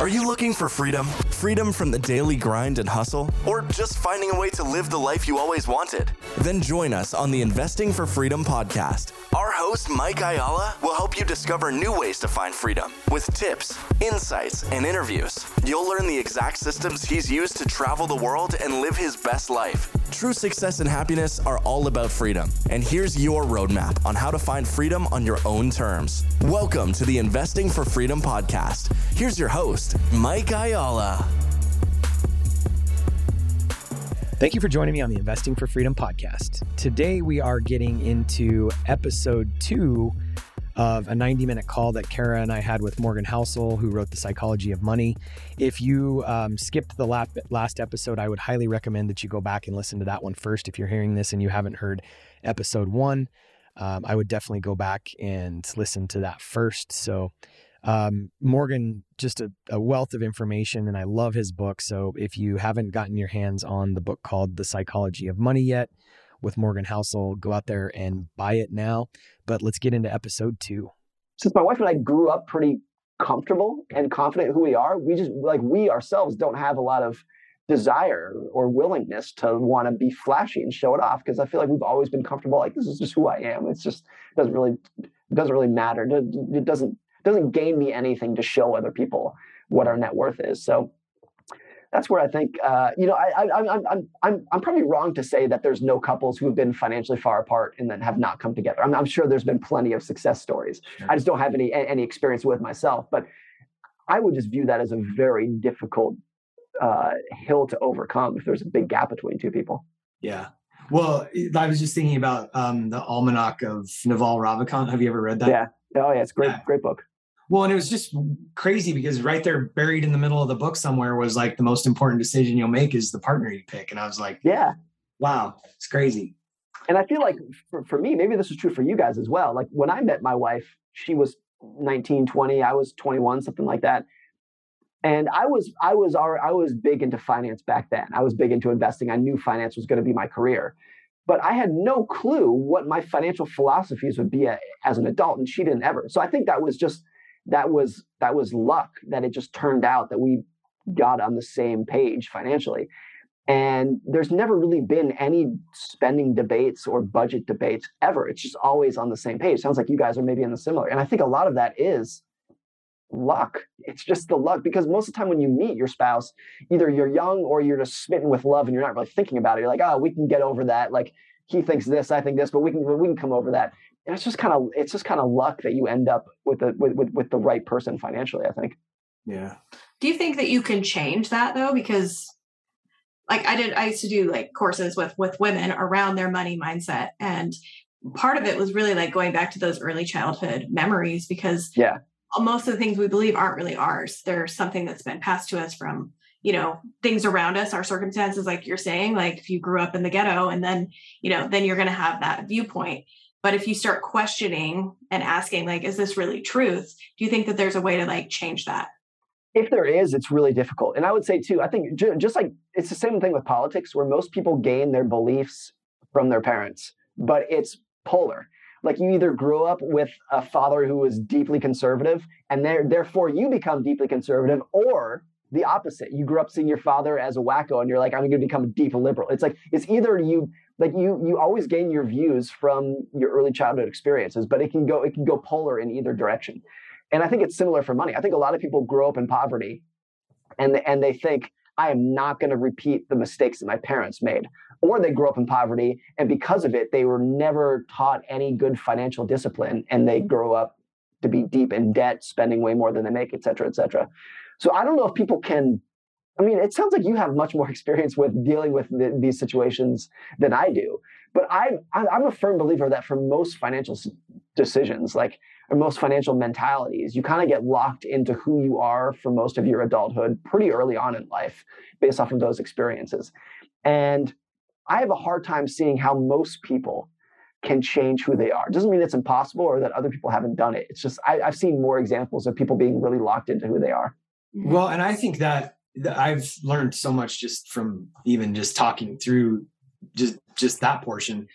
Are you looking for freedom? Freedom from the daily grind and hustle? Or just finding a way to live the life you always wanted? Then join us on the Investing for Freedom podcast. Our host, Mike Ayala, will help you discover new ways to find freedom with tips, insights, and interviews. You'll learn the exact systems he's used to travel the world and live his best life. True success and happiness are all about freedom. And here's your roadmap on how to find freedom on your own terms. Welcome to the Investing for Freedom podcast. Here's your host, Mike Ayala. Thank you for joining me on the Investing for Freedom podcast. Today, we are getting into episode two of a 90 minute call that Kara and I had with Morgan Housel, who wrote The Psychology of Money. If you um, skipped the last episode, I would highly recommend that you go back and listen to that one first. If you're hearing this and you haven't heard episode one, um, I would definitely go back and listen to that first. So, um, Morgan, just a, a, wealth of information, and I love his book. So, if you haven't gotten your hands on the book called The Psychology of Money yet with Morgan Housel, go out there and buy it now. But let's get into episode two. Since my wife and I grew up pretty comfortable and confident who we are, we just like we ourselves don't have a lot of desire or willingness to want to be flashy and show it off because I feel like we've always been comfortable. Like this is just who I am. It's just doesn't really doesn't really matter. It doesn't doesn't gain me anything to show other people what our net worth is. So that's where I think, uh, you know, I, I, I'm, I'm, I'm, I'm probably wrong to say that there's no couples who have been financially far apart and then have not come together. I'm, I'm sure there's been plenty of success stories. Sure. I just don't have any any experience with myself, but I would just view that as a very difficult uh, hill to overcome if there's a big gap between two people. Yeah. Well, I was just thinking about um, the Almanac of Naval Ravikant. Have you ever read that? Yeah. Oh, yeah. It's great. Yeah. Great book. Well, and it was just crazy because right there, buried in the middle of the book somewhere, was like the most important decision you'll make is the partner you pick. And I was like, yeah, wow, it's crazy. And I feel like for, for me, maybe this is true for you guys as well. Like when I met my wife, she was 19, 20, I was 21, something like that. And I was, I was, I was big into finance back then. I was big into investing. I knew finance was going to be my career but I had no clue what my financial philosophies would be as an adult, and she didn't ever. So I think that was just that was that was luck that it just turned out that we got on the same page financially. And there's never really been any spending debates or budget debates ever. It's just always on the same page. Sounds like you guys are maybe in the similar. And i think a lot of that is luck. It's just the luck because most of the time when you meet your spouse either you're young or you're just smitten with love and you're not really thinking about it. You're like oh we can get over that. Like he thinks this i think this but we can we can come over that. And it's just kind of it's just kind of luck that you end up with the with, with, with the right person financially i think. Yeah. Do you think that you can change that though? Because like i did i used to do like courses with with women around their money mindset and part of it was really like going back to those early childhood memories because yeah. most of the things we believe aren't really ours. They're something that's been passed to us from you know things around us our circumstances like you're saying like if you grew up in the ghetto and then you know then you're going to have that viewpoint but if you start questioning and asking, like, is this really truth? Do you think that there's a way to like change that? If there is, it's really difficult. And I would say, too, I think just like it's the same thing with politics, where most people gain their beliefs from their parents, but it's polar. Like you either grew up with a father who was deeply conservative, and therefore you become deeply conservative, or the opposite. You grew up seeing your father as a wacko, and you're like, I'm going to become a deep liberal. It's like it's either you like you you always gain your views from your early childhood experiences, but it can go it can go polar in either direction. And I think it's similar for money. I think a lot of people grow up in poverty, and and they think I am not going to repeat the mistakes that my parents made. Or they grow up in poverty, and because of it, they were never taught any good financial discipline, and they mm-hmm. grow up to be deep in debt, spending way more than they make, et cetera, et cetera. So I don't know if people can. I mean, it sounds like you have much more experience with dealing with the, these situations than I do. But I, I'm a firm believer that for most financial decisions, like or most financial mentalities, you kind of get locked into who you are for most of your adulthood pretty early on in life, based off of those experiences. And I have a hard time seeing how most people can change who they are. It doesn't mean it's impossible or that other people haven't done it. It's just I, have seen more examples of people being really locked into who they are. Mm-hmm. Well, and I think that I've learned so much just from even just talking through just just that portion.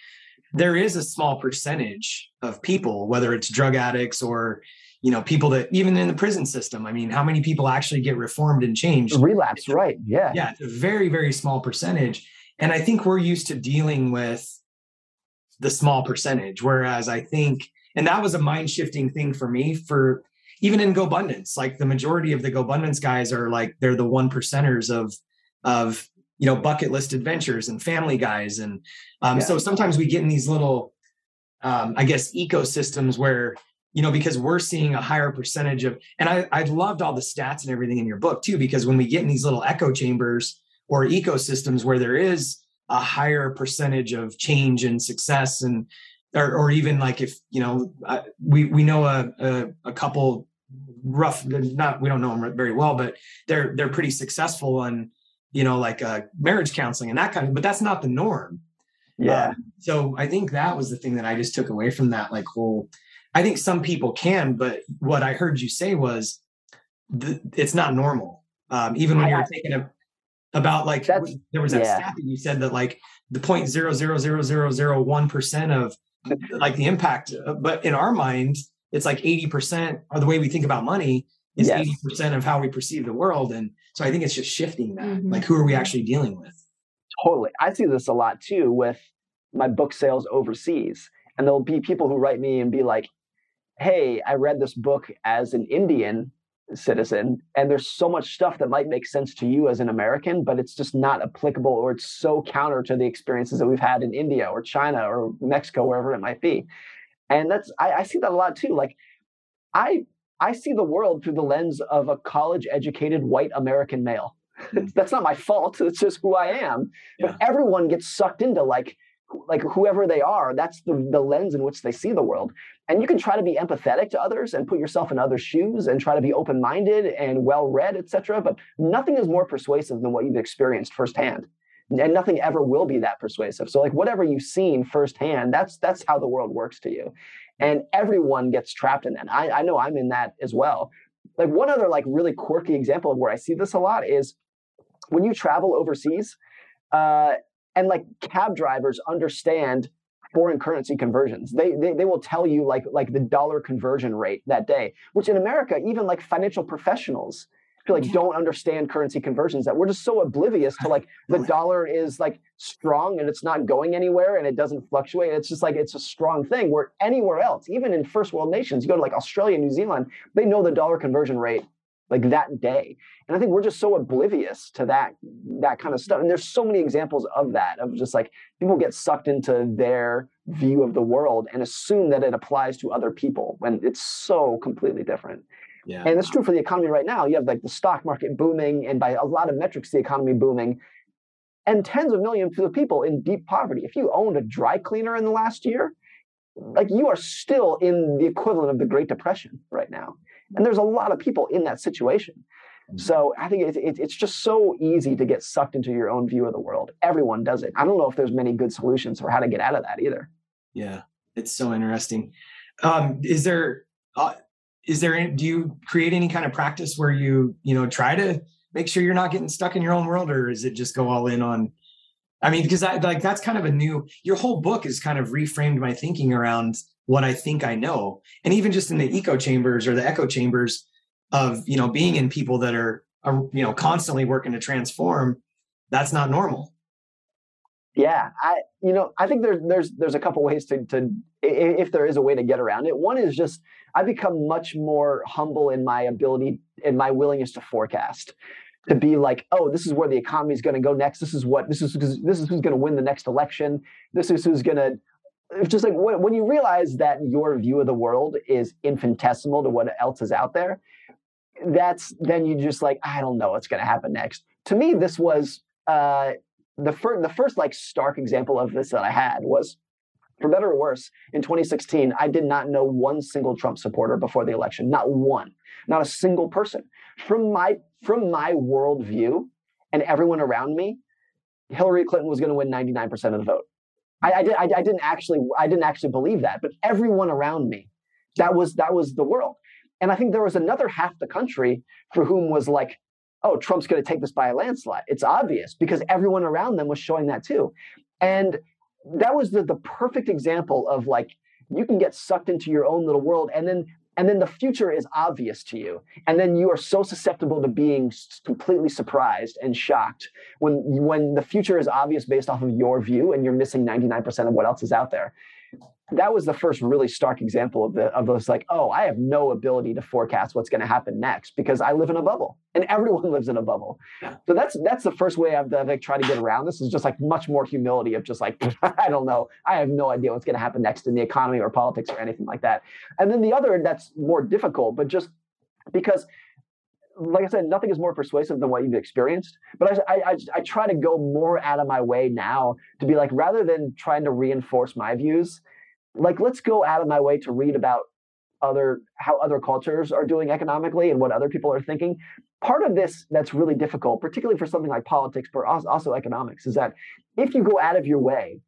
There is a small percentage of people, whether it's drug addicts or you know people that even in the prison system i mean how many people actually get reformed and changed relapse right yeah yeah it's a very very small percentage and i think we're used to dealing with the small percentage whereas i think and that was a mind shifting thing for me for even in GoBundance, like the majority of the GoBundance guys are like they're the one percenters of of you know bucket list adventures and family guys and um, yeah. so sometimes we get in these little um, i guess ecosystems where you know because we're seeing a higher percentage of and i i loved all the stats and everything in your book too because when we get in these little echo chambers or ecosystems where there is a higher percentage of change and success and or, or even like if you know uh, we we know a, a, a couple rough not we don't know them very well but they're they're pretty successful on you know like uh, marriage counseling and that kind of but that's not the norm. Yeah. Um, so i think that was the thing that i just took away from that like whole i think some people can but what i heard you say was th- it's not normal. Um, even when I, you're thinking of about like there was that yeah. stat that you said that like the point zero zero zero zero zero one percent of like the impact. But in our mind, it's like 80% or the way we think about money is yes. 80% of how we perceive the world. And so I think it's just shifting that. Mm-hmm. Like, who are we actually dealing with? Totally. I see this a lot too with my book sales overseas. And there'll be people who write me and be like, hey, I read this book as an Indian citizen and there's so much stuff that might make sense to you as an american but it's just not applicable or it's so counter to the experiences that we've had in india or china or mexico wherever it might be and that's I, I see that a lot too like i i see the world through the lens of a college educated white american male hmm. that's not my fault it's just who i am yeah. but everyone gets sucked into like like whoever they are that's the, the lens in which they see the world. And you can try to be empathetic to others and put yourself in others shoes and try to be open-minded and well-read etc but nothing is more persuasive than what you've experienced firsthand. And nothing ever will be that persuasive. So like whatever you've seen firsthand that's that's how the world works to you. And everyone gets trapped in that. I, I know i'm in that as well. Like one other like really quirky example of where i see this a lot is when you travel overseas uh, and like cab drivers understand foreign currency conversions. They, they they will tell you like like the dollar conversion rate that day, which in America, even like financial professionals feel like don't understand currency conversions that we're just so oblivious to like the dollar is like strong and it's not going anywhere and it doesn't fluctuate. It's just like it's a strong thing where anywhere else, even in first world nations, you go to like Australia, New Zealand, they know the dollar conversion rate like that day. And i think we're just so oblivious to that that kind of stuff. And there's so many examples of that of just like people get sucked into their view of the world and assume that it applies to other people when it's so completely different. Yeah. and it's true for the economy right now. You have like the stock market booming and by a lot of metrics the economy booming. And tens of millions of people in deep poverty. If you owned a dry cleaner in the last year like you are still in the equivalent of the great depression right now and there's a lot of people in that situation. Mm-hmm. So I think it, it, it's just so easy to get sucked into your own view of the world. Everyone does it. I don't know if there's many good solutions for how to get out of that either. Yeah, it's so interesting. Um, is there uh, is there do you create any kind of practice where you you know try to make sure you're not getting stuck in your own world, or is it just go all in on? I mean, because I like that's kind of a new. Your whole book is kind of reframed my thinking around what I think I know. And even just in the echo chambers or the echo chambers of, you know, being in people that are, are you know, constantly working to transform, that's not normal. Yeah, I you know I think there's there's there's a couple ways to to if there is a way to get around it. One is just I become much more humble in my ability in my willingness to forecast to be like, oh, this is where the economy is going to go next. This is what this is this is who's going to win the next election. This is who's going to it's just like when, you realize that your view of the world is infinitesimal to what else is out there, that's then you just like I don't know what's going to happen next. To me, this was uh, the first the first like stark example of this that I had was for better or worse, in 2016, I did not know one single Trump supporter before the election. Not one. Not a single person. From my from my worldview and everyone around me, Hillary Clinton was going to win 99% of the vote. I, I, did, I, I didn't actually I didn't actually believe that, but everyone around me, that was that was the world. And I think there was another half the country for whom was like, oh, Trump's going to take this by a landslide. It's obvious because everyone around them was showing that too. And that was the, the perfect example of like, you can get sucked into your own little world. And then and then the future is obvious to you. And then you are so susceptible to being completely surprised and shocked when when the future is obvious based off of your view and you're missing 99% of what else is out there that was the first really stark example of the of those like oh i have no ability to forecast what's going to happen next because i live in a bubble and everyone lives in a bubble yeah. so that's that's the first way i've, like tried to get around this is just like much more humility of just like i don't know i have no idea what's going to happen next in the economy or politics or anything like that and then the other that's more difficult but just because like I said, nothing is more persuasive than what you've experienced. But I, I, I, try to go more out of my way now to be like, rather than trying to reinforce my views, like let's go out of my way to read about other how other cultures are doing economically and what other people are thinking. Part of this that's really difficult particularly for something like politics but also economics is that if you go out of your way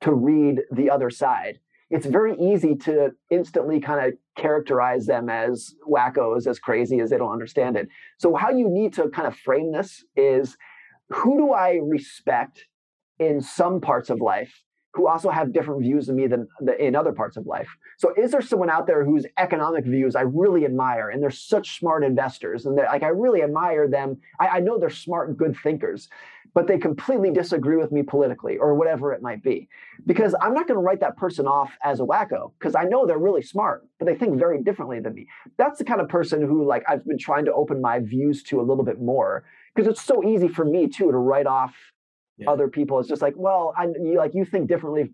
to read the other side it's very easy to instantly kind of characterize them as wackos as crazy as they don't understand it. So how you need to kind of frame this is who do i respect in some parts of life who also have different views than me than in other parts of life. So is there someone out there whose economic views I really admire and they're such smart investors and like I really admire them. I, I know they're smart good thinkers, but they completely disagree with me politically or whatever it might be. Because I'm not going to write that person off as a wacko because I know they're really smart, but they think very differently than me. That's the kind of person who like I've been trying to open my views to a little bit more because it's so easy for me too to write off yeah. other people. It's just like, well, I you like you think differently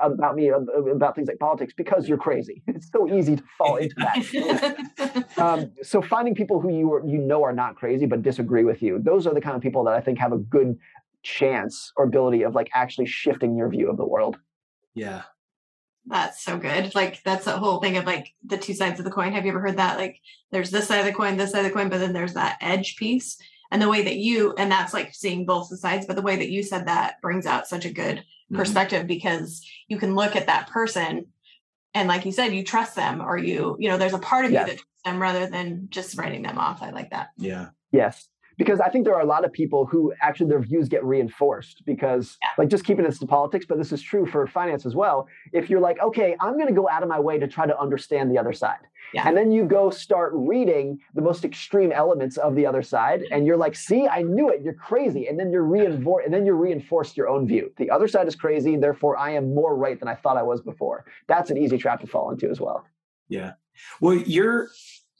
about me about things like politics because you're crazy. It's so easy to fall into that. um, so finding people who you are, you know are not crazy but disagree with you, those are the kind of people that I think have a good chance or ability of like actually shifting your view of the world. Yeah. That's so good. Like that's the whole thing of like the two sides of the coin. Have you ever heard that? Like there's this side of the coin, this side of the coin, but then there's that edge piece and the way that you and that's like seeing both the sides but the way that you said that brings out such a good mm-hmm. perspective because you can look at that person and like you said you trust them or you you know there's a part of yes. you that trusts them rather than just writing them off i like that yeah yes because I think there are a lot of people who actually their views get reinforced because, yeah. like, just keeping this to politics, but this is true for finance as well. If you're like, okay, I'm going to go out of my way to try to understand the other side. Yeah. And then you go start reading the most extreme elements of the other side, and you're like, "See, I knew it. You're crazy." And then you're reinforced, and then you reinforced your own view. The other side is crazy, therefore, I am more right than I thought I was before. That's an easy trap to fall into as well. Yeah. Well, you're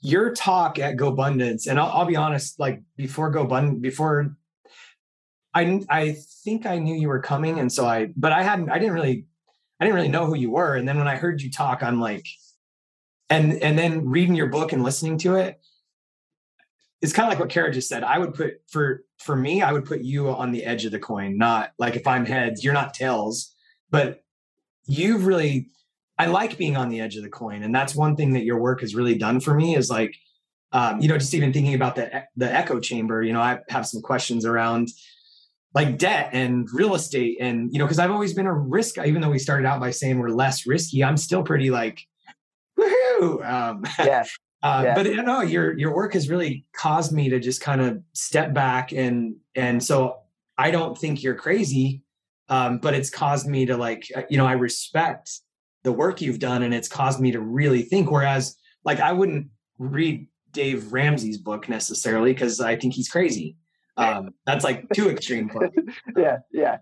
your talk at GoBundance, and I'll, I'll be honest, like before GoBundance, before I I think I knew you were coming, and so I, but I hadn't, I didn't really, I didn't really know who you were, and then when I heard you talk, I'm like, and and then reading your book and listening to it, it's kind of like what Kara just said. I would put for for me, I would put you on the edge of the coin, not like if I'm heads, you're not tails, but you've really I like being on the edge of the coin, and that's one thing that your work has really done for me. Is like, um, you know, just even thinking about the the echo chamber. You know, I have some questions around like debt and real estate, and you know, because I've always been a risk. Even though we started out by saying we're less risky, I'm still pretty like, woohoo. Um, yeah. Uh, yeah. But you know, your your work has really caused me to just kind of step back and and so I don't think you're crazy, um, but it's caused me to like you know I respect the work you've done and it's caused me to really think whereas like i wouldn't read dave ramsey's book necessarily because i think he's crazy um that's like too extreme yeah yeah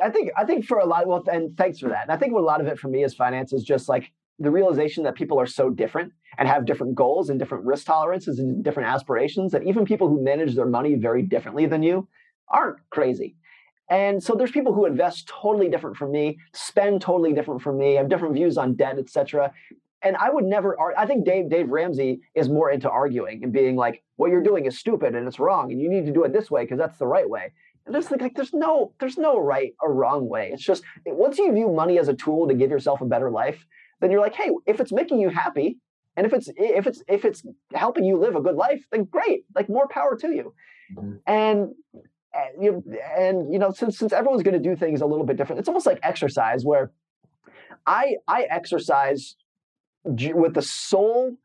i think i think for a lot well and thanks for that and i think a lot of it for me is finance is just like the realization that people are so different and have different goals and different risk tolerances and different aspirations that even people who manage their money very differently than you aren't crazy and so there's people who invest totally different from me, spend totally different from me, have different views on debt, etc. And I would never. I think Dave Dave Ramsey is more into arguing and being like, "What you're doing is stupid and it's wrong, and you need to do it this way because that's the right way." And just like, like there's no there's no right or wrong way. It's just once you view money as a tool to give yourself a better life, then you're like, hey, if it's making you happy, and if it's if it's if it's helping you live a good life, then great. Like more power to you. Mm-hmm. And and you and you know since since everyone's going to do things a little bit different it's almost like exercise where i i exercise with the sole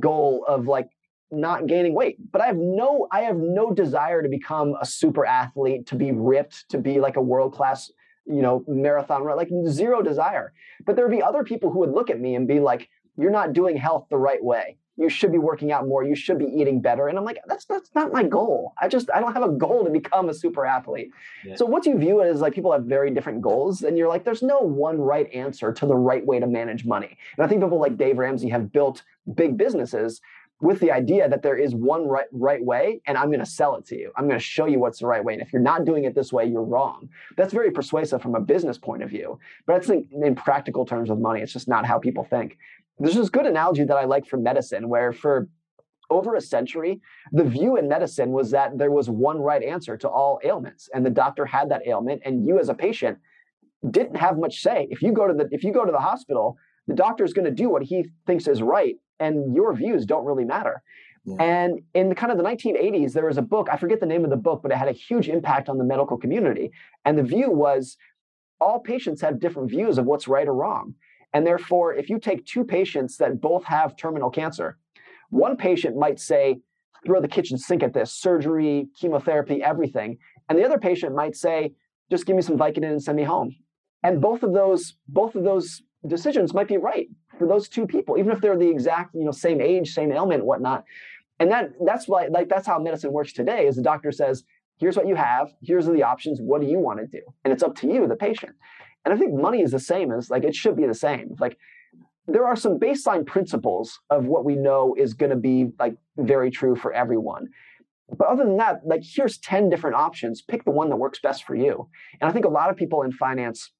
goal of like not gaining weight but i have no i have no desire to become a super athlete to be ripped to be like a world class you know marathon run like zero desire but there would be other people who would look at me and be like you're not doing health the right way. You should be working out more. You should be eating better. And I'm like, that's that's not my goal. I just I don't have a goal to become a super athlete. Yeah. So once you view it as like people have very different goals, and you're like, there's no one right answer to the right way to manage money. And I think people like Dave Ramsey have built big businesses with the idea that there is one right, right way and I'm going to sell it to you. I'm going to show you what's the right way. And if you're not doing it this way, you're wrong. That's very persuasive from a business point of view. But I think in practical terms of money, it's just not how people think. There's this good analogy that I like for medicine where for over a century, the view in medicine was that there was one right answer to all ailments. And the doctor had that ailment. And you as a patient didn't have much say. If you go to the if you go to the hospital, the doctor is going to do what he thinks is right and your views don't really matter. Yeah. And in the kind of the 1980s, there was a book, I forget the name of the book, but it had a huge impact on the medical community. And the view was all patients have different views of what's right or wrong. And therefore, if you take two patients that both have terminal cancer, one patient might say, throw the kitchen sink at this surgery, chemotherapy, everything. And the other patient might say, just give me some Vicodin and send me home. And both of those, both of those decisions might be right for those two people, even if they're the exact, you know, same age, same ailment, whatnot. And that that's why like that's how medicine works today is the doctor says, here's what you have, here's the options, what do you want to do? And it's up to you, the patient. And I think money is the same as like it should be the same. Like there are some baseline principles of what we know is going to be like very true for everyone. But other than that, like here's 10 different options. Pick the one that works best for you. And I think a lot of people in finance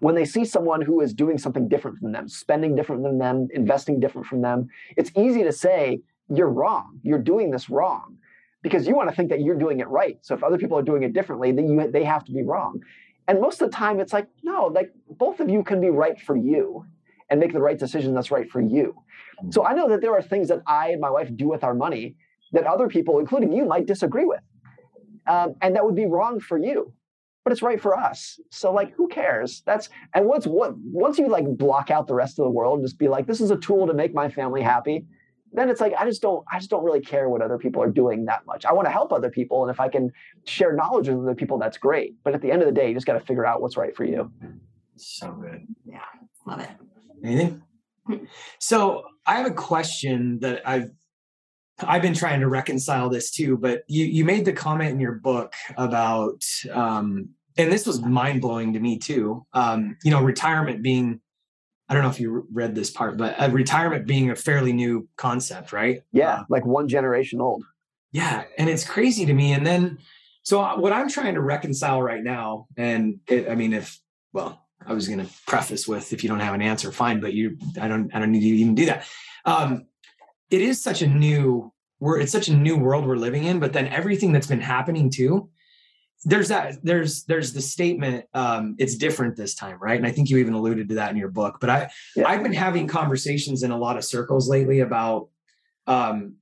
when they see someone who is doing something different from them, spending different than them, investing different from them, it's easy to say, you're wrong. You're doing this wrong because you want to think that you're doing it right. So if other people are doing it differently, then you, they have to be wrong. And most of the time, it's like, no, like both of you can be right for you and make the right decision that's right for you. So I know that there are things that I and my wife do with our money that other people, including you, might disagree with. Um, and that would be wrong for you but it's right for us. So like, mm. who cares? That's and once what once you like block out the rest of the world and just be like, this is a tool to make my family happy. Then it's like I just don't I just don't really care what other people are doing that much. I want to help other people, and if I can share knowledge with other people, that's great. But at the end of the day, you just got to figure out what's right for you. So good. Yeah, love it. Anything? Hmm. So I have a question that I've I've been trying to reconcile this too, but you you made the comment in your book about um, and this was mind blowing to me too. Um, you know, retirement being I don't know if you read this part, but uh, retirement being a fairly new concept, right? Yeah, uh, like one generation old. Yeah, and it's crazy to me. And then, so uh, what I'm trying to reconcile right now, and it, I mean, if well, I was going to preface with, if you don't have an answer, fine, but you, I don't, I don't need you to even do that. Um, it is such a new we're it's such a new world we're living in but then everything that's been happening too there's that there's there's the statement um it's different this time right and i think you even alluded to that in your book but i yeah. i've been having conversations in a lot of circles lately about um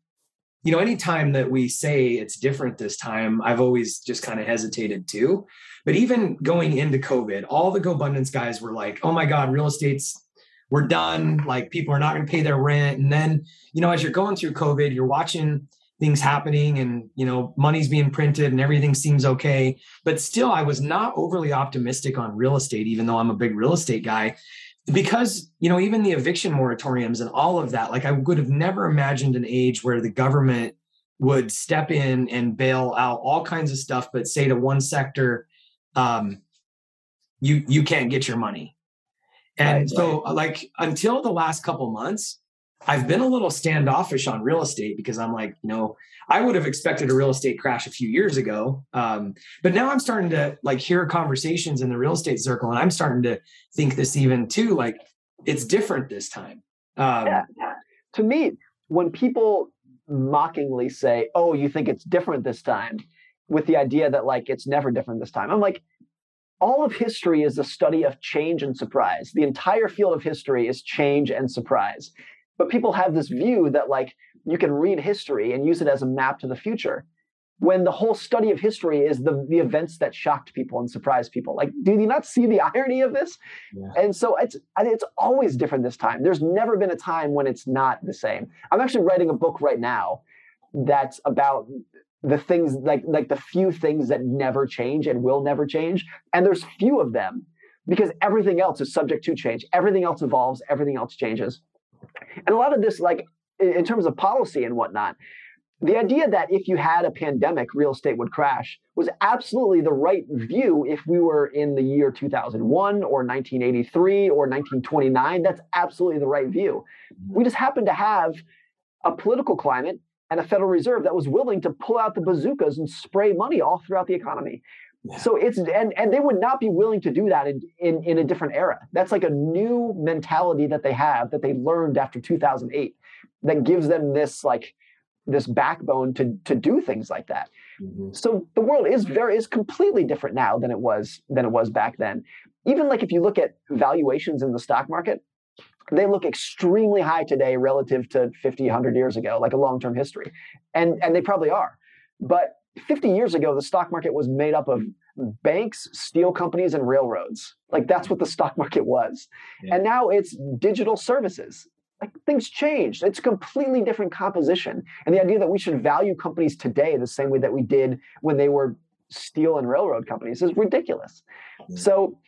you know anytime that we say it's different this time i've always just kind of hesitated too but even going into covid all the GoBundance guys were like oh my god real estate's we're done. Like people are not going to pay their rent. And then, you know, as you're going through COVID, you're watching things happening and, you know, money's being printed and everything seems okay. But still, I was not overly optimistic on real estate, even though I'm a big real estate guy. Because, you know, even the eviction moratoriums and all of that, like I would have never imagined an age where the government would step in and bail out all kinds of stuff, but say to one sector, um, you you can't get your money and right, so, right. like, until the last couple months, I've been a little standoffish on real estate because I'm like, you know, I would have expected a real estate crash a few years ago. Um, but now I'm starting to like hear conversations in the real estate circle, and I'm starting to think this even too. Like, it's different this time. Um, yeah. To me, when people mockingly say, "Oh, you think it's different this time," with the idea that like it's never different this time, I'm like, all of history is a study of change and surprise. The entire field of history is change and surprise. But people have this view that, like, you can read history and use it as a map to the future when the whole study of history is the, the events that shocked people and surprised people. Like, do you not see the irony of this? Yeah. And so it's it's always different this time. There's never been a time when it's not the same. I'm actually writing a book right now that's about the things like like the few things that never change and will never change and there's few of them because everything else is subject to change everything else evolves everything else changes And a lot of this, like in terms of policy and whatnot, the idea that if you had a pandemic, real estate would crash was absolutely the right view if we were in the year 2001 or 1983 or 1929. That's absolutely the right view. We just happen to have a political climate and a Federal Reserve that was willing to pull out the bazookas and spray money all throughout the economy. Yeah. So it's and and they would not be willing to do that in, in in a different era. That's like a new mentality that they have that they learned after 2008 that gives them this like this backbone to to do things like that. Mm-hmm. So the world is very is completely different now than it was than it was back then. Even like if you look at valuations in the stock market, they look extremely high today relative to 50 100 years ago like a long-term history. And and they probably are. But 50 years ago the stock market was made up of banks steel companies and railroads. Like that's what the stock market was. Yeah. and now it's digital services. Like things changed. It's a completely different composition. And the idea that we should value companies today the same way that we did when they were steel and railroad companies is ridiculous. Yeah. so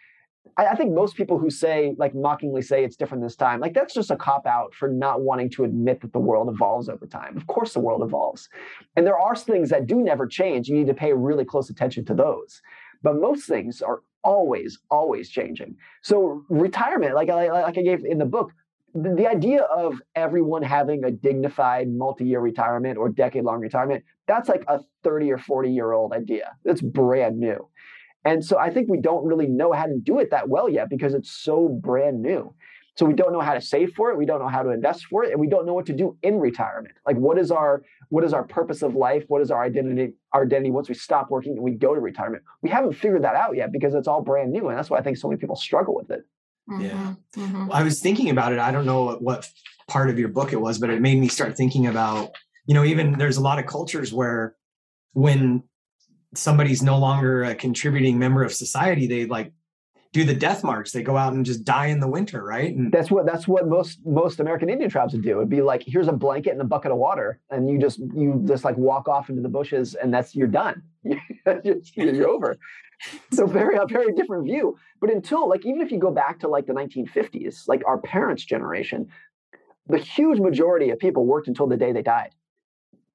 I, I think most people who say, like mockingly say it's different this time, like that's just a cop out for not wanting to admit that the world evolves over time. Of course, the world evolves. And there are things that do never change. You need to pay really close attention to those. But most things are always, always changing. So retirement, like, like, like I gave in the book, the, the idea of everyone having a dignified multi-year retirement or decade-long retirement, that's like a 30 or 40 year old idea. It's brand new. And so I think we don't really know how to do it that well yet because it's so brand new. So we don't know how to save for it, we don't know how to invest for it, and we don't know what to do in retirement. Like what is our what is our purpose of life? What is our identity our identity once we stop working and we go to retirement? We haven't figured that out yet because it's all brand new and that's why I think so many people struggle with it. Mm-hmm. Yeah. Mm-hmm. I was thinking about it. I don't know what part of your book it was, but it made me start thinking about, you know, even there's a lot of cultures where when somebody's no longer a contributing member of society, they like do the death march. They go out and just die in the winter, right? And that's what that's what most most American Indian tribes would do. It'd be like, here's a blanket and a bucket of water, and you just you just like walk off into the bushes, and that's you're done. you're over. So very a very different view. But until like even if you go back to like the 1950s, like our parents' generation, the huge majority of people worked until the day they died.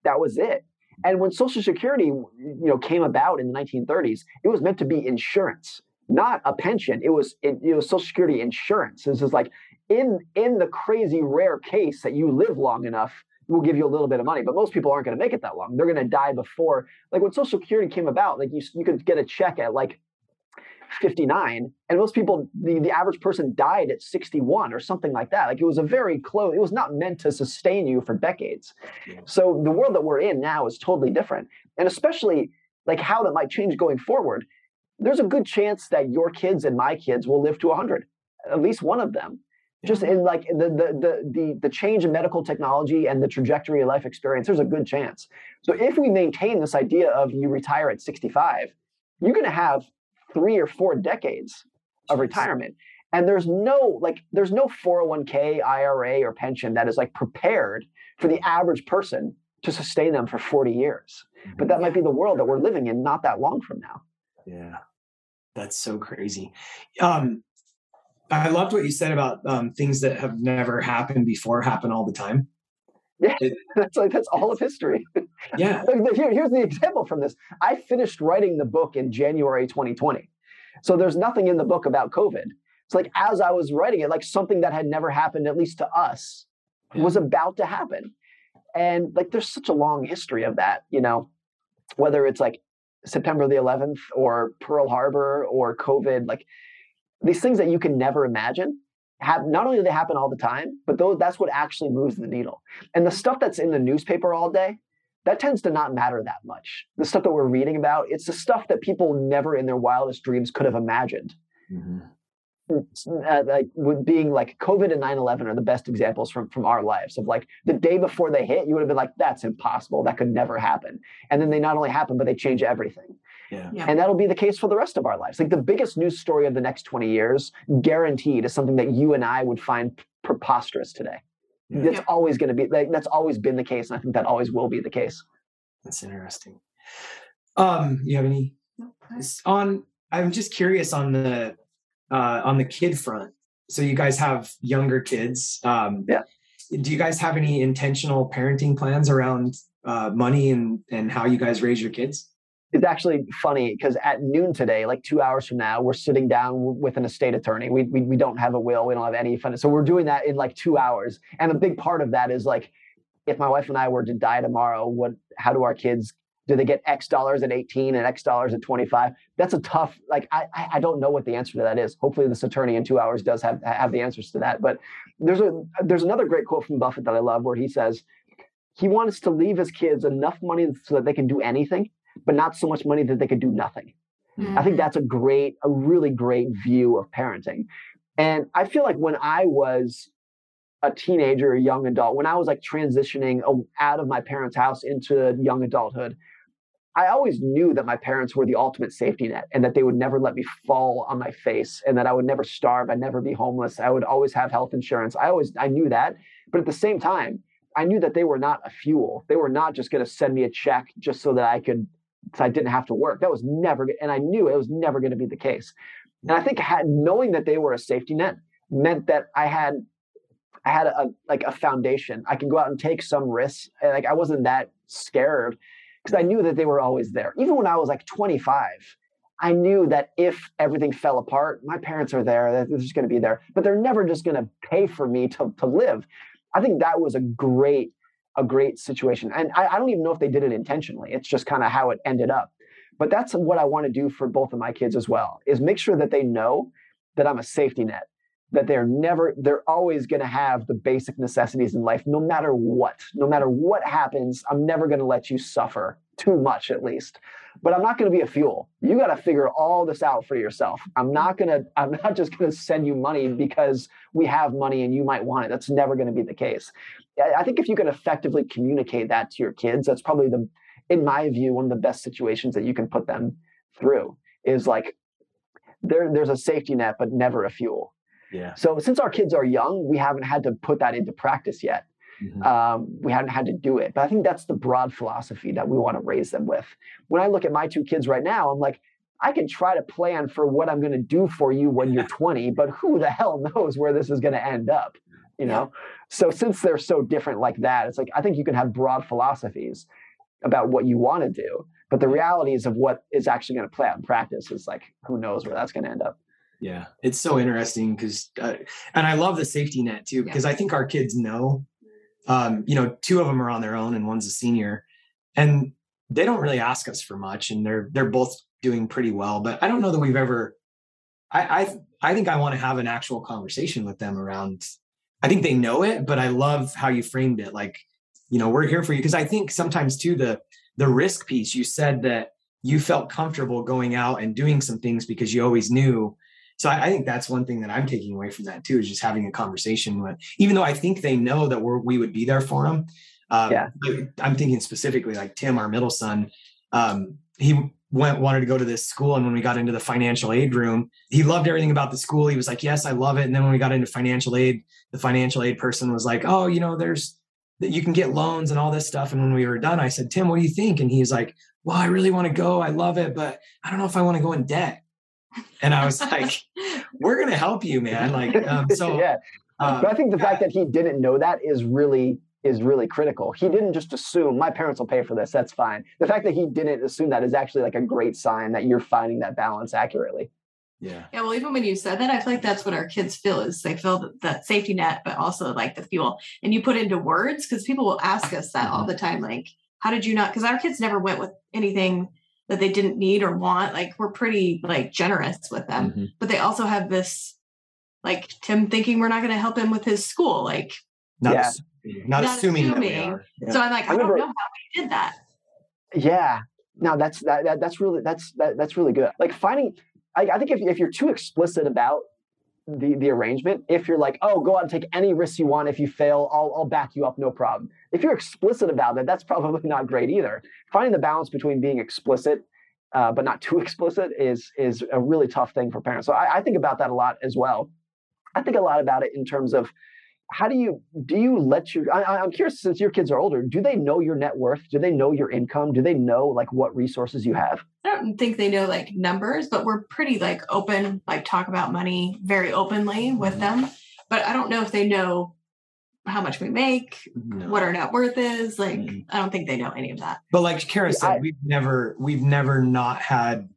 That was it. And when Social Security, you know, came about in the 1930s, it was meant to be insurance, not a pension. It was it, it was Social Security insurance. This is like in in the crazy rare case that you live long enough, we'll give you a little bit of money. But most people aren't going to make it that long. They're going to die before. Like when Social Security came about, like you you could get a check at like 59 and most people the, the average person died at 61 or something like that. Like it was a very close it was not meant to sustain you for decades. So the world that we're in now is totally different and especially like how that might change going forward there's a good chance that your kids and my kids will live to 100 at least one of them. Just in like the, the the the the change in medical technology and the trajectory of life experience there's a good chance. So if we maintain this idea of you retire at 65 you're going to have three or four decades of retirement and there's no like there's no 401k ira or pension that is like prepared for the average person to sustain them for 40 years. Mm-hmm. but that might be the world that we're living in not that long from now. Yeah. That's so crazy. Um i loved what you said about um, things that have never happened before happen all the time yeah, that's like that's all of history. Yeah. Here, here's the example from this. I finished writing the book in January 2020. So there's nothing in the book about COVID. It's like as I was writing it, like something that had never happened, at least to us, yeah. was about to happen. And like there's such a long history of that, you know, whether it's like September the 11th or Pearl Harbor or COVID, like these things that you can never imagine have not only do they happen all the time, but those, that's what actually moves the needle. And the stuff that's in the newspaper all day, that tends to not matter that much. The stuff that we're reading about, it's the stuff that people never in their wildest dreams could have imagined. Mm-hmm. Uh, like with being like COVID and 9/11 are the best examples from from our lives of like the day before they hit, you would have been like, "That's impossible. That could never happen." And then they not only happen, but they change everything. Yeah. yeah. And that'll be the case for the rest of our lives. Like the biggest news story of the next 20 years, guaranteed, is something that you and I would find preposterous today. Yeah. That's yeah. always going to be like that's always been the case, and I think that always will be the case. That's interesting. Um, you have any on? I'm just curious on the uh, on the kid front. So you guys have younger kids. Um, yeah. do you guys have any intentional parenting plans around uh, money and and how you guys raise your kids? It's actually funny because at noon today, like two hours from now, we're sitting down with an estate attorney. We, we, we don't have a will. We don't have any fund. So we're doing that in like two hours. And a big part of that is like, if my wife and I were to die tomorrow, what, how do our kids, do they get X dollars at 18 and X dollars at 25? That's a tough, like, I, I don't know what the answer to that is. Hopefully this attorney in two hours does have, have the answers to that. But there's a, there's another great quote from Buffett that I love where he says, he wants to leave his kids enough money so that they can do anything but not so much money that they could do nothing. Mm-hmm. I think that's a great, a really great view of parenting. And I feel like when I was a teenager, a young adult, when I was like transitioning out of my parents' house into young adulthood, I always knew that my parents were the ultimate safety net and that they would never let me fall on my face and that I would never starve, I'd never be homeless, I would always have health insurance. I always I knew that, but at the same time, I knew that they were not a fuel. They were not just going to send me a check just so that I could so I didn't have to work. That was never, and I knew it was never going to be the case. And I think had, knowing that they were a safety net meant that I had, I had a, like a foundation. I could go out and take some risks. Like I wasn't that scared because I knew that they were always there. Even when I was like 25, I knew that if everything fell apart, my parents are there. They're just going to be there, but they're never just going to pay for me to, to live. I think that was a great a great situation. And I, I don't even know if they did it intentionally. It's just kind of how it ended up. But that's what I want to do for both of my kids as well, is make sure that they know that I'm a safety net, that they're never, they're always going to have the basic necessities in life, no matter what. No matter what happens, I'm never going to let you suffer too much, at least but I'm not going to be a fuel. You got to figure all this out for yourself. I'm not going to, I'm not just going to send you money because we have money and you might want it. That's never going to be the case. I think if you can effectively communicate that to your kids, that's probably the, in my view, one of the best situations that you can put them through is like, there, there's a safety net, but never a fuel. Yeah. So since our kids are young, we haven't had to put that into practice yet. Mm-hmm. Um, we haven't had to do it. But I think that's the broad philosophy that we want to raise them with. When I look at my two kids right now, I'm like, I can try to plan for what I'm going to do for you when you're 20, but who the hell knows where this is going to end up? You know? So since they're so different like that, it's like I think you can have broad philosophies about what you want to do, but the realities of what is actually going to play out in practice is like who knows where that's going to end up. Yeah, it's so interesting because, uh, and I love the safety net too because I think our kids know um, you know, two of them are on their own and one's a senior, and they don't really ask us for much, and they're they're both doing pretty well. But I don't know that we've ever. I I, I think I want to have an actual conversation with them around. I think they know it, but I love how you framed it. Like, you know, we're here for you because I think sometimes too the the risk piece. You said that you felt comfortable going out and doing some things because you always knew so I, I, think that's one thing that I'm taking away from that too is just having a conversation with, even though I think they know that we're, we would be there for them. Um, yeah. I'm thinking specifically like Tim, our middle son, um, he went wanted to go to this school and when we got into the financial aid room he loved everything about the school. He was like yes i love it. And then when we got into financial aid the financial aid person was like oh you know there's that you can get loans and all this stuff. And when we were done i said tim what do you think? And he's like well i really want to go. I love it but i don't know if i want to go in debt and I was like, we're going to help you, man. Like, um, so yeah. Uh, but I think the fact that he didn't know that is really is really critical. He didn't just assume my parents will pay for this. That's fine. The fact that he didn't assume that is actually like a great sign that you're finding that balance accurately. Yeah. Yeah. Well, even when you said that, I feel like that's what our kids feel is they feel that safety net, but also like the fuel. And you put into words because people will ask us that mm-hmm. all the time. Like, how did you not? Because our kids never went with anything that they didn't need or want. Like we're pretty like generous with them, mm-hmm. but they also have this like Tim thinking we're not going to help him with his school. Like not, yeah. assuming, not, not assuming, assuming. Yeah. So I'm like, I, I remember, don't know how we did that. Yeah. No, that's that, that that's really that's that, that's really good. Like finding, I, I think if if you're too explicit about the the arrangement, if you're like, oh, go out and take any risks you want. If you fail, I'll I'll back you up, no problem. If you're explicit about it, that's probably not great either. Finding the balance between being explicit uh, but not too explicit is is a really tough thing for parents. So I, I think about that a lot as well. I think a lot about it in terms of how do you do you let your I, am curious since your kids are older do they know your net worth do they know your income do they know like what resources you have i don't think they know like numbers but we're pretty like open like talk about money very openly with them but i don't know if they know how much we make, No. what our net worth is. Like, Mhm. I don't think they know any of that. But like Kara said, I- we've never we've never not had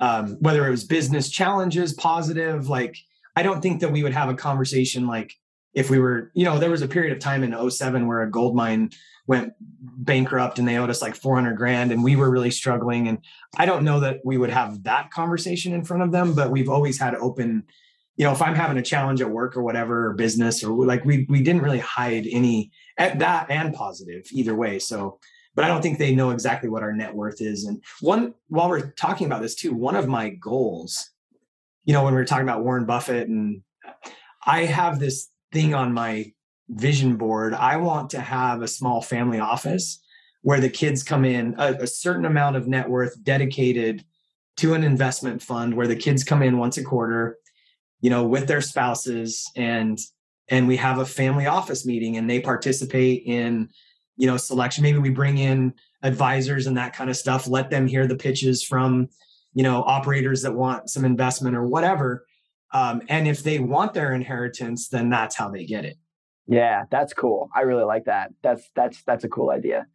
um whether it was business challenges, positive, like I don't think that we would have a conversation like if we were, you know, there was a period of time in 07 where a gold mine went bankrupt and they owed us like 400 grand and we were really struggling and I don't know that we would have that conversation in front of them, but we've always had open you know, if I'm having a challenge at work or whatever, or business, or like we we didn't really hide any at that and positive either way. So but I don't think they know exactly what our net worth is. And one, while we're talking about this too, one of my goals, you know, when we were talking about Warren Buffett, and I have this thing on my vision board. I want to have a small family office where the kids come in, a, a certain amount of net worth dedicated to an investment fund where the kids come in once a quarter, you know, with their spouses and and we have a family office meeting and they participate in you know selection maybe we bring in advisors and that kind of stuff let them hear the pitches from you know operators that want some investment or whatever um, and if they want their inheritance then that's how they get it Yeah, that's cool. I really like that. That's that's that's a cool idea.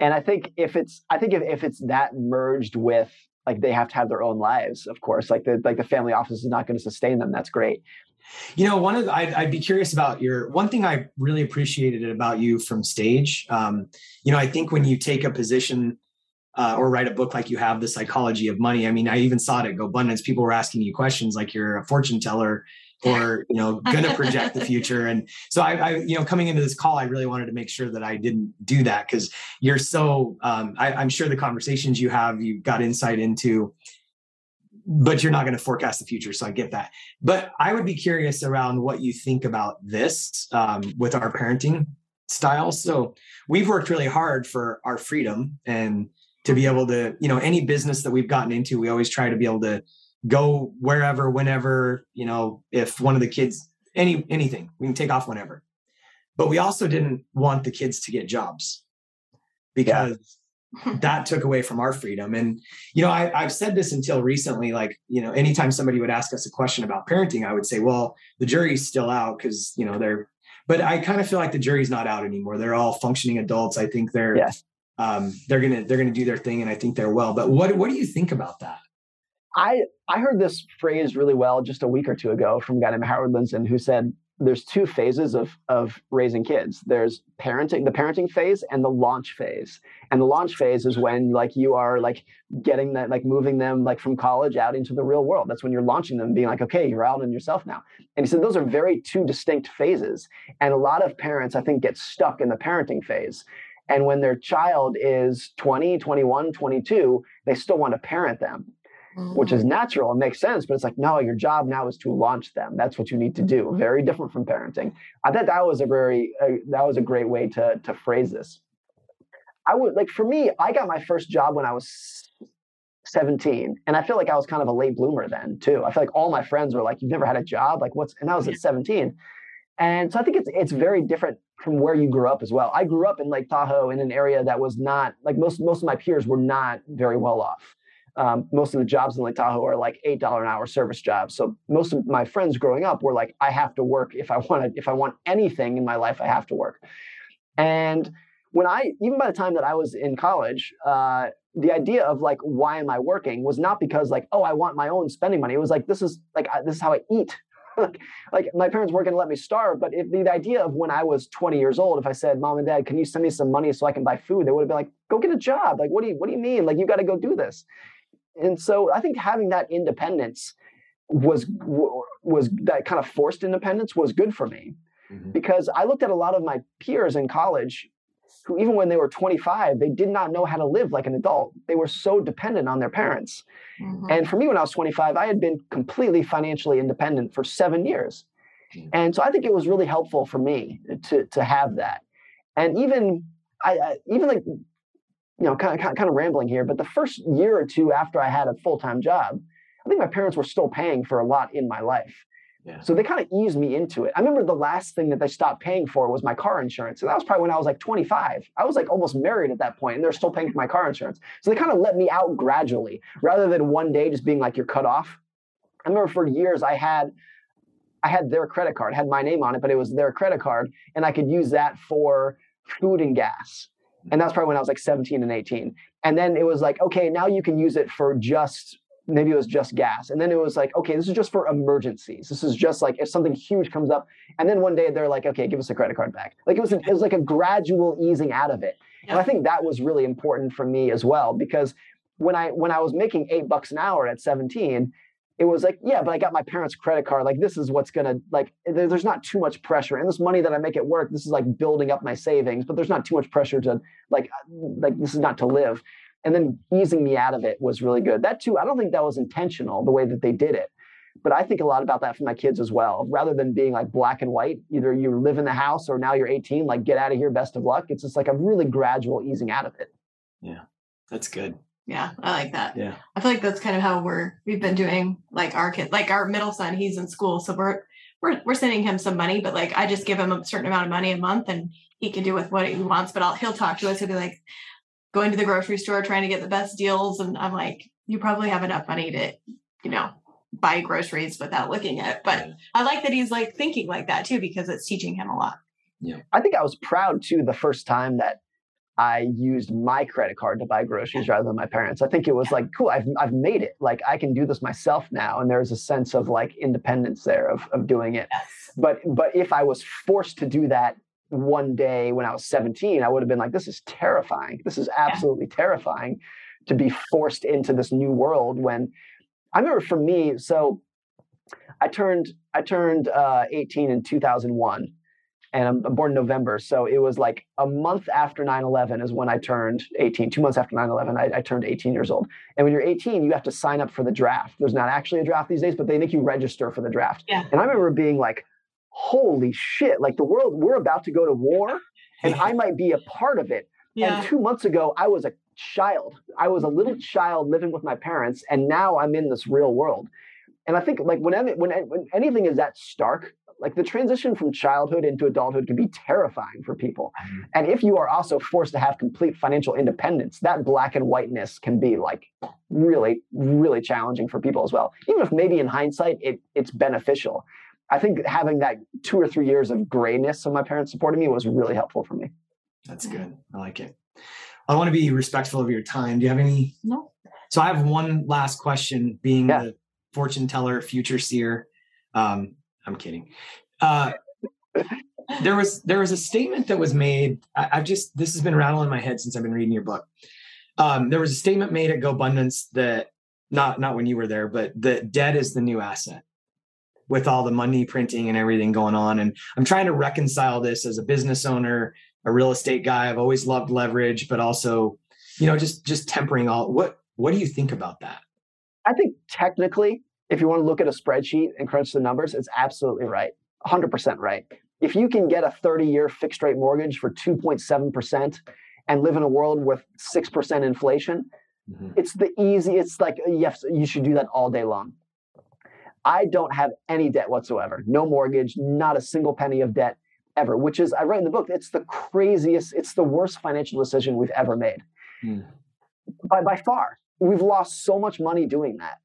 And I think if it's I think if, if it's that merged with like they have to have their own lives, of course. Like the like the family office is not going to sustain them. That's great. you know one of I'd, I'd be curious about your one thing i really appreciated about you from stage um, you know i think when you take a position uh, or write a book like you have the psychology of money i mean i even saw it at gobundance people were asking you questions like you're a fortune teller or you know gonna project the future. And so I, I you know coming into this call i really wanted to make sure that i didn't do that because you're so um, I, i'm sure the conversations you have you got insight into but you're not going to forecast the future so i get that. But i would be curious around what you think about this um, with our parenting style. So we've worked really hard for our freedom and to be able to you know any business that we've gotten into we always try to be able to go wherever whenever you know if one of the kids any anything we can take off whenever. But we also didn't want the kids to get jobs because that took away from our freedom. And you know I, i've said this until recently like you know anytime somebody would ask us a question about parenting i would say well the jury's still out because you know they're but i kind of feel like the jury's not out anymore. They're all functioning adults. I think they're um they're gonna they're gonna do their thing and i think they're well. But what what do you think about that I I heard this phrase really well just a week or two ago from a guy named Howard Lindzon who said there's two phases of of raising kids. There's parenting, the parenting phase and the launch phase. And the launch phase is when like you are like getting that like moving them like from college out into the real world. That's when you're launching them being like okay, you're out on yourself now. And he said those are very two distinct phases. And a lot of parents I think get stuck in the parenting phase. And when their child is 20, 21, 22, they still want to parent them which is natural and makes sense. But it's like, no, your job now is to launch them. That's what you need to do. Very different from parenting. I thought that was a very uh, that was a great way to to phrase this. I would like for me, I got my first job when I was 17, and I feel like I was kind of a late bloomer then too. I feel like all my friends were like, "You've never had a job? Like what's?" And I was at 17. And so I think it's it's very different from where you grew up as well. I grew up in Lake Tahoe in an area that was not like most most of my peers were not very well off um, most of the jobs in Lake Tahoe are like eight dollar an hour service jobs. So most of my friends growing up were like, I have to work if I want if I want anything in my life, I have to work. And when I, even by the time that I was in college, uh, the idea of like, why am I working was not because like, oh, I want my own spending money. It was like, this is like, I, this is how I eat. like, like my parents weren't going to let me starve. But if the, the idea of when I was 20 years old, if I said, mom and dad, can you send me some money so I can buy food? They would have been like, go get a job. Like, what do you, what do you mean? Like, you got to go do this and so I think having that independence was was that kind of forced independence was good for me Mhm. because I looked at a lot of my peers in college who even when they were 25 they did not know how to live like an adult they were so dependent on their parents Mhm. and for me when I was 25 I had been completely financially independent for 7 years Mm. and so I think it was really helpful for me to to have that and even I, I even like you know, kind of, kind of rambling here, but the first year or two after I had a full time job, I think my parents were still paying for a lot in my life. Yeah. So they kind of eased me into it. I remember the last thing that they stopped paying for was my car insurance. And that was probably when I was like 25. I was like almost married at that point, and they're still paying for my car insurance. So they kind of let me out gradually rather than one day just being like, you're cut off. I remember for years I had I had their credit card, had my name on it, but it was their credit card, and I could use that for food and gas. And that's probably when I was like 17 and 18. And then it was like, okay, now you can use it for just maybe it was just gas. And then it was like, okay, this is just for emergencies. This is just like if something huge comes up. And then one day they're like, okay, give us a credit card back. Like it was, it was like a gradual easing out of it. And I think that was really important for me as well because when I when I was making eight bucks an hour at 17, it was like, yeah, but I got my parents' credit card. Like this is what's gonna like. There, there's not too much pressure, and this money that I make at work, this is like building up my savings. But there's not too much pressure to like uh, like this is not to live and then easing me out of it was really good. That too, I don't think that was intentional the way that they did it. But I think a lot about that for my kids as well. Rather than being like black and white, either you live in the house or now you're 18, like get out of here, best of luck. It's just like a really gradual easing out of it. Yeah, that's good. Yeah, I like that. Yeah. I feel like that's kind of how we're we've been doing like our kid, like our middle son, he's in school. So we're we're we're sending him some money, but like I just give him a certain amount of money a month and he can do with what he wants. But I'll he'll talk to us, he'll be like, going to the grocery store trying to get the best deals. And I'm like, you probably have enough money to, you know, buy groceries without looking at it. But I like that he's like thinking like that too, because it's teaching him a lot. Yeah. I think I was proud too the first time that I used my credit card to buy groceries rather than my parents. I think it was like, cool, I've, I've made it. Like I can do this myself now. And there's a sense of like independence there of, of doing it. Yes. But, but if I was forced to do that one day when I was 17, I would have been like, this is terrifying. This is absolutely yeah. terrifying to be forced into this new world when I remember for me, so I turned I turned uh, 18 in 2001 and I'm, I'm born in November. So it was like a month after 9-11 is when I turned 18. Two months after 9-11, I, I, turned 18 years old. And when you're 18, you have to sign up for the draft. There's not actually a draft these days, but they make you register for the draft. Yeah. And I remember being like, holy shit, like the world, we're about to go to war and I might be a part of it. Yeah. And two months ago, I was a child. I was a little child living with my parents, and now I'm in this real world. And I think like when, when, when anything is that stark, like the transition from childhood into adulthood can be terrifying for people. Mm-hmm. And if you are also forced to have complete financial independence, that black and whiteness can be like really, really challenging for people as well. Even if maybe in hindsight it, it's beneficial. I think having that two or three years of grayness of my parents supporting me was really helpful for me. That's good. I like it. I want to be respectful of your time. Do you have any? No. So I have one last question being yeah. the fortune teller, future seer. Um, I'm kidding. Uh, there was there was a statement that was made. I, have just this has been rattling my head since I've been reading your book. Um, there was a statement made at GoBundance that not not when you were there, but that debt is the new asset with all the money printing and everything going on. And I'm trying to reconcile this as a business owner, a real estate guy. I've always loved leverage, but also, you know, just just tempering all. What what do you think about that? I think technically, if you want to look at a spreadsheet and crunch the numbers, it's absolutely right, 100% right. If you can get a 30 year fixed rate mortgage for 2.7% and live in a world with 6% inflation, mm-hmm. it's the easy, it's like, yes, you should do that all day long. I don't have any debt whatsoever. No mortgage, not a single penny of debt ever, which is, I write in the book, it's the craziest, it's the worst financial decision we've ever made. Mm. By, by far. We've lost so much money doing that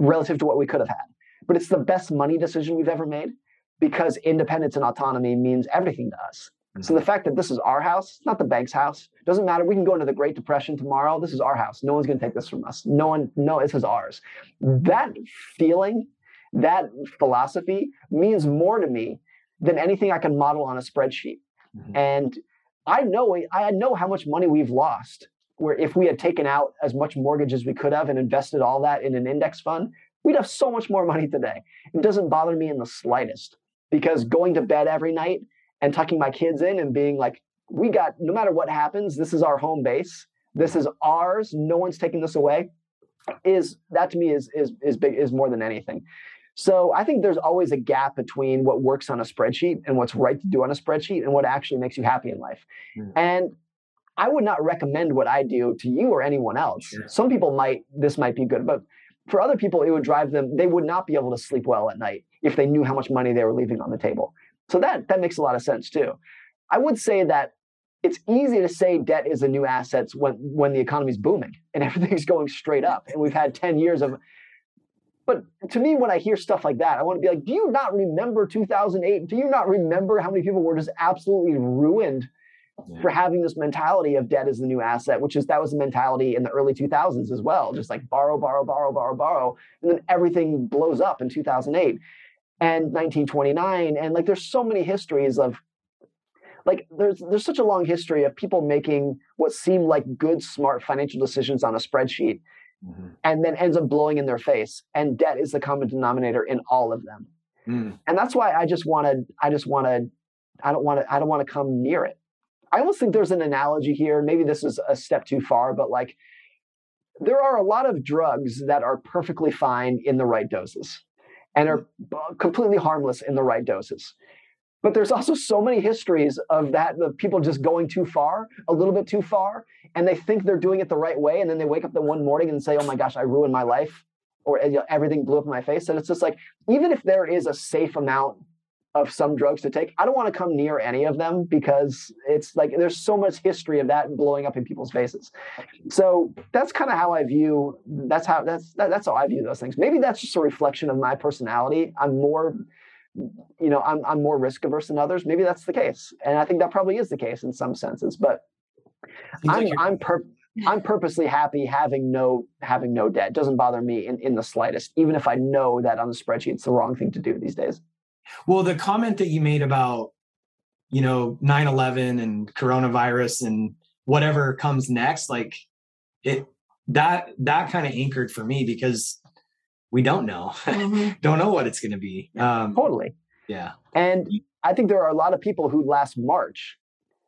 relative to what we could have had. But it's the best money decision we've ever made because independence and autonomy means everything to us. Mm-hmm. So the fact that this is our house, not the bank's house, doesn't matter. We can go into the Great Depression tomorrow. This is our house. No one's going to take this from us. No one, no, this is ours. That feeling that philosophy means more to me than anything I can model on a spreadsheet. Mm-hmm. And I know I know how much money we've lost. Where if we had taken out as much mortgage as we could have and invested all that in an index fund, we'd have so much more money today. It doesn't bother me in the slightest because going to bed every night and tucking my kids in and being like, we got no matter what happens, this is our home base. This is ours. No one's taking this away. Is that to me is is is big is more than anything. So I think there's always a gap between what works on a spreadsheet and what's right to do on a spreadsheet and what actually makes you happy in life. Mm. And I would not recommend what I do to you or anyone else. Sure. Some people might, this might be good, but for other people, it would drive them, they would not be able to sleep well at night if they knew how much money they were leaving on the table. So that, that makes a lot of sense too. I would say that it's easy to say debt is a new assets when, when the economy's booming and everything's going straight up. And we've had 10 years of But to me, when I hear stuff like that, I want to be like, do you not remember 2008? Do you not remember how many people were just absolutely ruined yeah. for having this mentality of debt as the new asset, which is that was the mentality in the early 2000s as well, just like borrow, borrow, borrow, borrow, borrow, and then everything blows up in 2008 and 1929, and like there's so many histories of like there's there's such a long history of people making what seem like good, smart financial decisions on a spreadsheet. Mm-hmm. And then ends up blowing in their face, and debt is the common denominator in all of them. Mm. And that's why I just wanted, I just wanted, I don't want to, I don't want to come near it. I almost think there's an analogy here. Maybe this is a step too far, but like there are a lot of drugs that are perfectly fine in the right doses and are mm-hmm. completely harmless in the right doses. But there's also so many histories of that, of people just going too far, a little bit too far, and they think they're doing it the right way. And then they wake up the one morning and say, oh my gosh, I ruined my life, or everything blew up in my face. And it's just like, even if there is a safe amount of some drugs to take. I don't want to come near any of them because it's like there's so much history of that blowing up in people's faces. So that's kind of how I view. That's how that's that, that's how I view those things. Maybe that's just a reflection of my personality. I'm more, you know, I'm I'm more risk averse than others. Maybe that's the case, and I think that probably is the case in some senses. But I'm like I'm per. I'm purposely happy having no having no debt. It doesn't bother me in, in the slightest, even if I know that on the spreadsheet it's the wrong thing to do these days. Well, the comment that you made about, you know, 9 11 and coronavirus and whatever comes next, like it, that, that kind of anchored for me because we don't know, mm-hmm. don't know what it's going to be. Um, totally. Yeah. And I think there are a lot of people who last March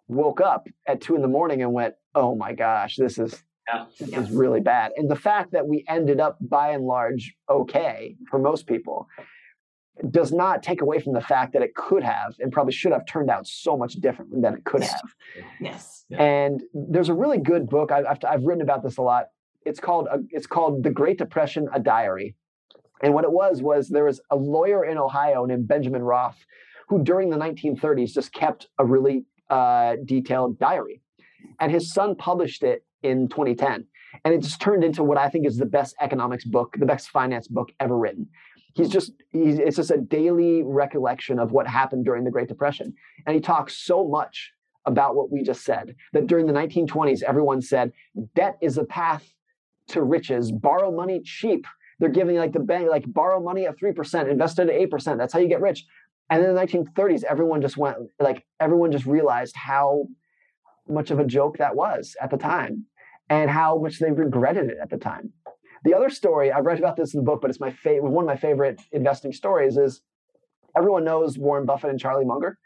woke up at two in the morning and went, oh my gosh, this is, yeah. this is really bad. And the fact that we ended up by and large okay for most people does not take away from the fact that it could have and probably should have turned out so much different than it could have. Yes. And there's a really good book. I've, I've written about this a lot. It's called uh, it's called The Great Depression: A Diary. And what it was was there was a lawyer in Ohio named Benjamin Roth, who during the 1930s just kept a really uh, detailed diary, and his son published it in 2010. And it just turned into what I think is the best economics book, the best finance book ever written he's just he's, it's just a daily recollection of what happened during the great depression. And he talks so much about what we just said that during the 1920s everyone said debt is a path to riches. Borrow money cheap. They're giving like the bank like borrow money at 3% invest it at 8% that's how you get rich. And in the 1930s everyone just went like everyone just realized how much of a joke that was at the time and how much they regretted it at the time the other story, I read about this in the book, but it's my favorite, one of my favorite investing stories is everyone knows Warren Buffett and Charlie Munger,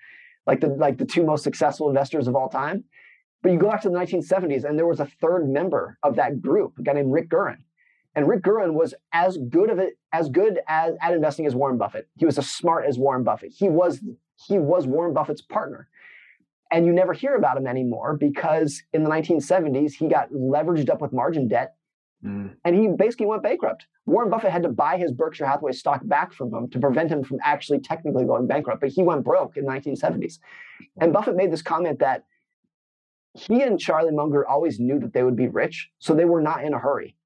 like the, like the two most successful investors of all time. But you go back to the 1970s and there was a third member of that group, a guy named Rick Guerin. And Rick Guerin was as good of it, as good as at investing as Warren Buffett. He was as smart as Warren Buffett. He was he was Warren Buffett's partner. And you never hear about him anymore because in the 1970s he got leveraged up with margin debt Mm. And he basically went bankrupt. Warren Buffett had to buy his Berkshire Hathaway stock back from him to prevent him from actually technically going bankrupt, but he went broke in the 1970s. And Buffett made this comment that he and Charlie Munger always knew that they would be rich, so they were not in a hurry.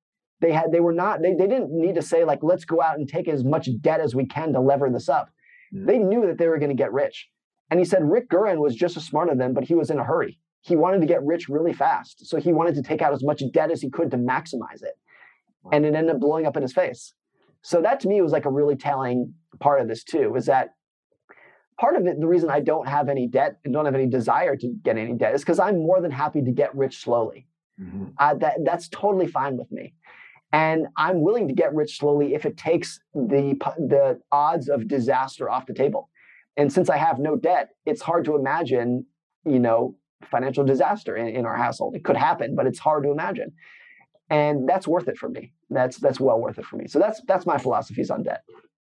They had they were not they, they didn't need to say like let's go out and take as much debt as we can to lever this up. Mm. They knew that they were going to get rich. And he said Rick Guerin was just as smart as them, but he was in a hurry he wanted to get rich really fast. So he wanted to take out as much debt as he could to maximize it. And it ended up blowing up in his face. So that to me was like a really telling part of this too, is that part of it, the reason I don't have any debt and don't have any desire to get any debt is because I'm more than happy to get rich slowly. Mm-hmm. Uh, that, that's totally fine with me. And I'm willing to get rich slowly if it takes the, the odds of disaster off the table. And since I have no debt, it's hard to imagine, you know, financial disaster in, in our household. It could happen, but it's hard to imagine. And that's worth it for me. That's that's well worth it for me. So that's that's my philosophies on debt.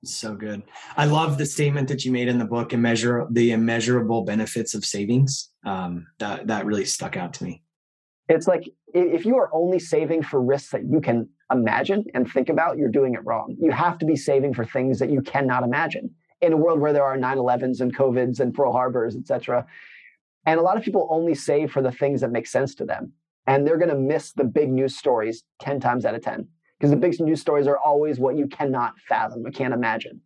So good. I love the statement that you made in the book, immeasure the immeasurable benefits of savings. Um, that that really stuck out to me. It's like if you are only saving for risks that you can imagine and think about, you're doing it wrong. You have to be saving for things that you cannot imagine. In a world where there are 9/11s and COVIDs and Pearl Harbors, et cetera, and a lot of people only save for the things that make sense to them. And they're going to miss the big news stories 10 times out of 10 because the big news stories are always what you cannot fathom, or can't imagine.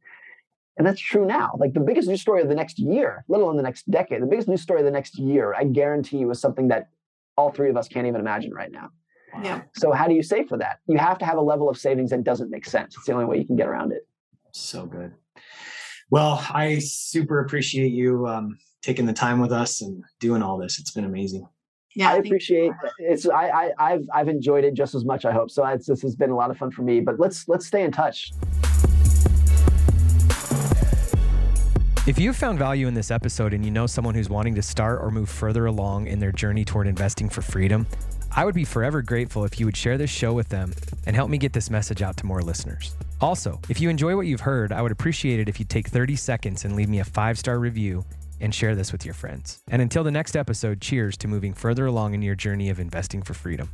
And that's true now. Like the biggest news story of the next year, let alone the next decade, the biggest news story of the next year, I guarantee you is something that all three of us can't even imagine right now. Yeah. So how do you save for that? You have to have a level of savings that doesn't make sense. It's the only way you can get around it. So good. Well, I super appreciate you um, taking the time with us and doing all this. It's been amazing. Yeah. I think- appreciate it's I, I I've I've enjoyed it just as much. I hope so. It's, this has been a lot of fun for me. But let's let's stay in touch. If you found value in this episode and you know someone who's wanting to start or move further along in their journey toward investing for freedom, I would be forever grateful if you would share this show with them and help me get this message out to more listeners. Also, if you enjoy what you've heard, I would appreciate it if you take 30 seconds and leave me a five star review and share this with your friends. And until the next episode, cheers to moving further along in your journey of investing for freedom.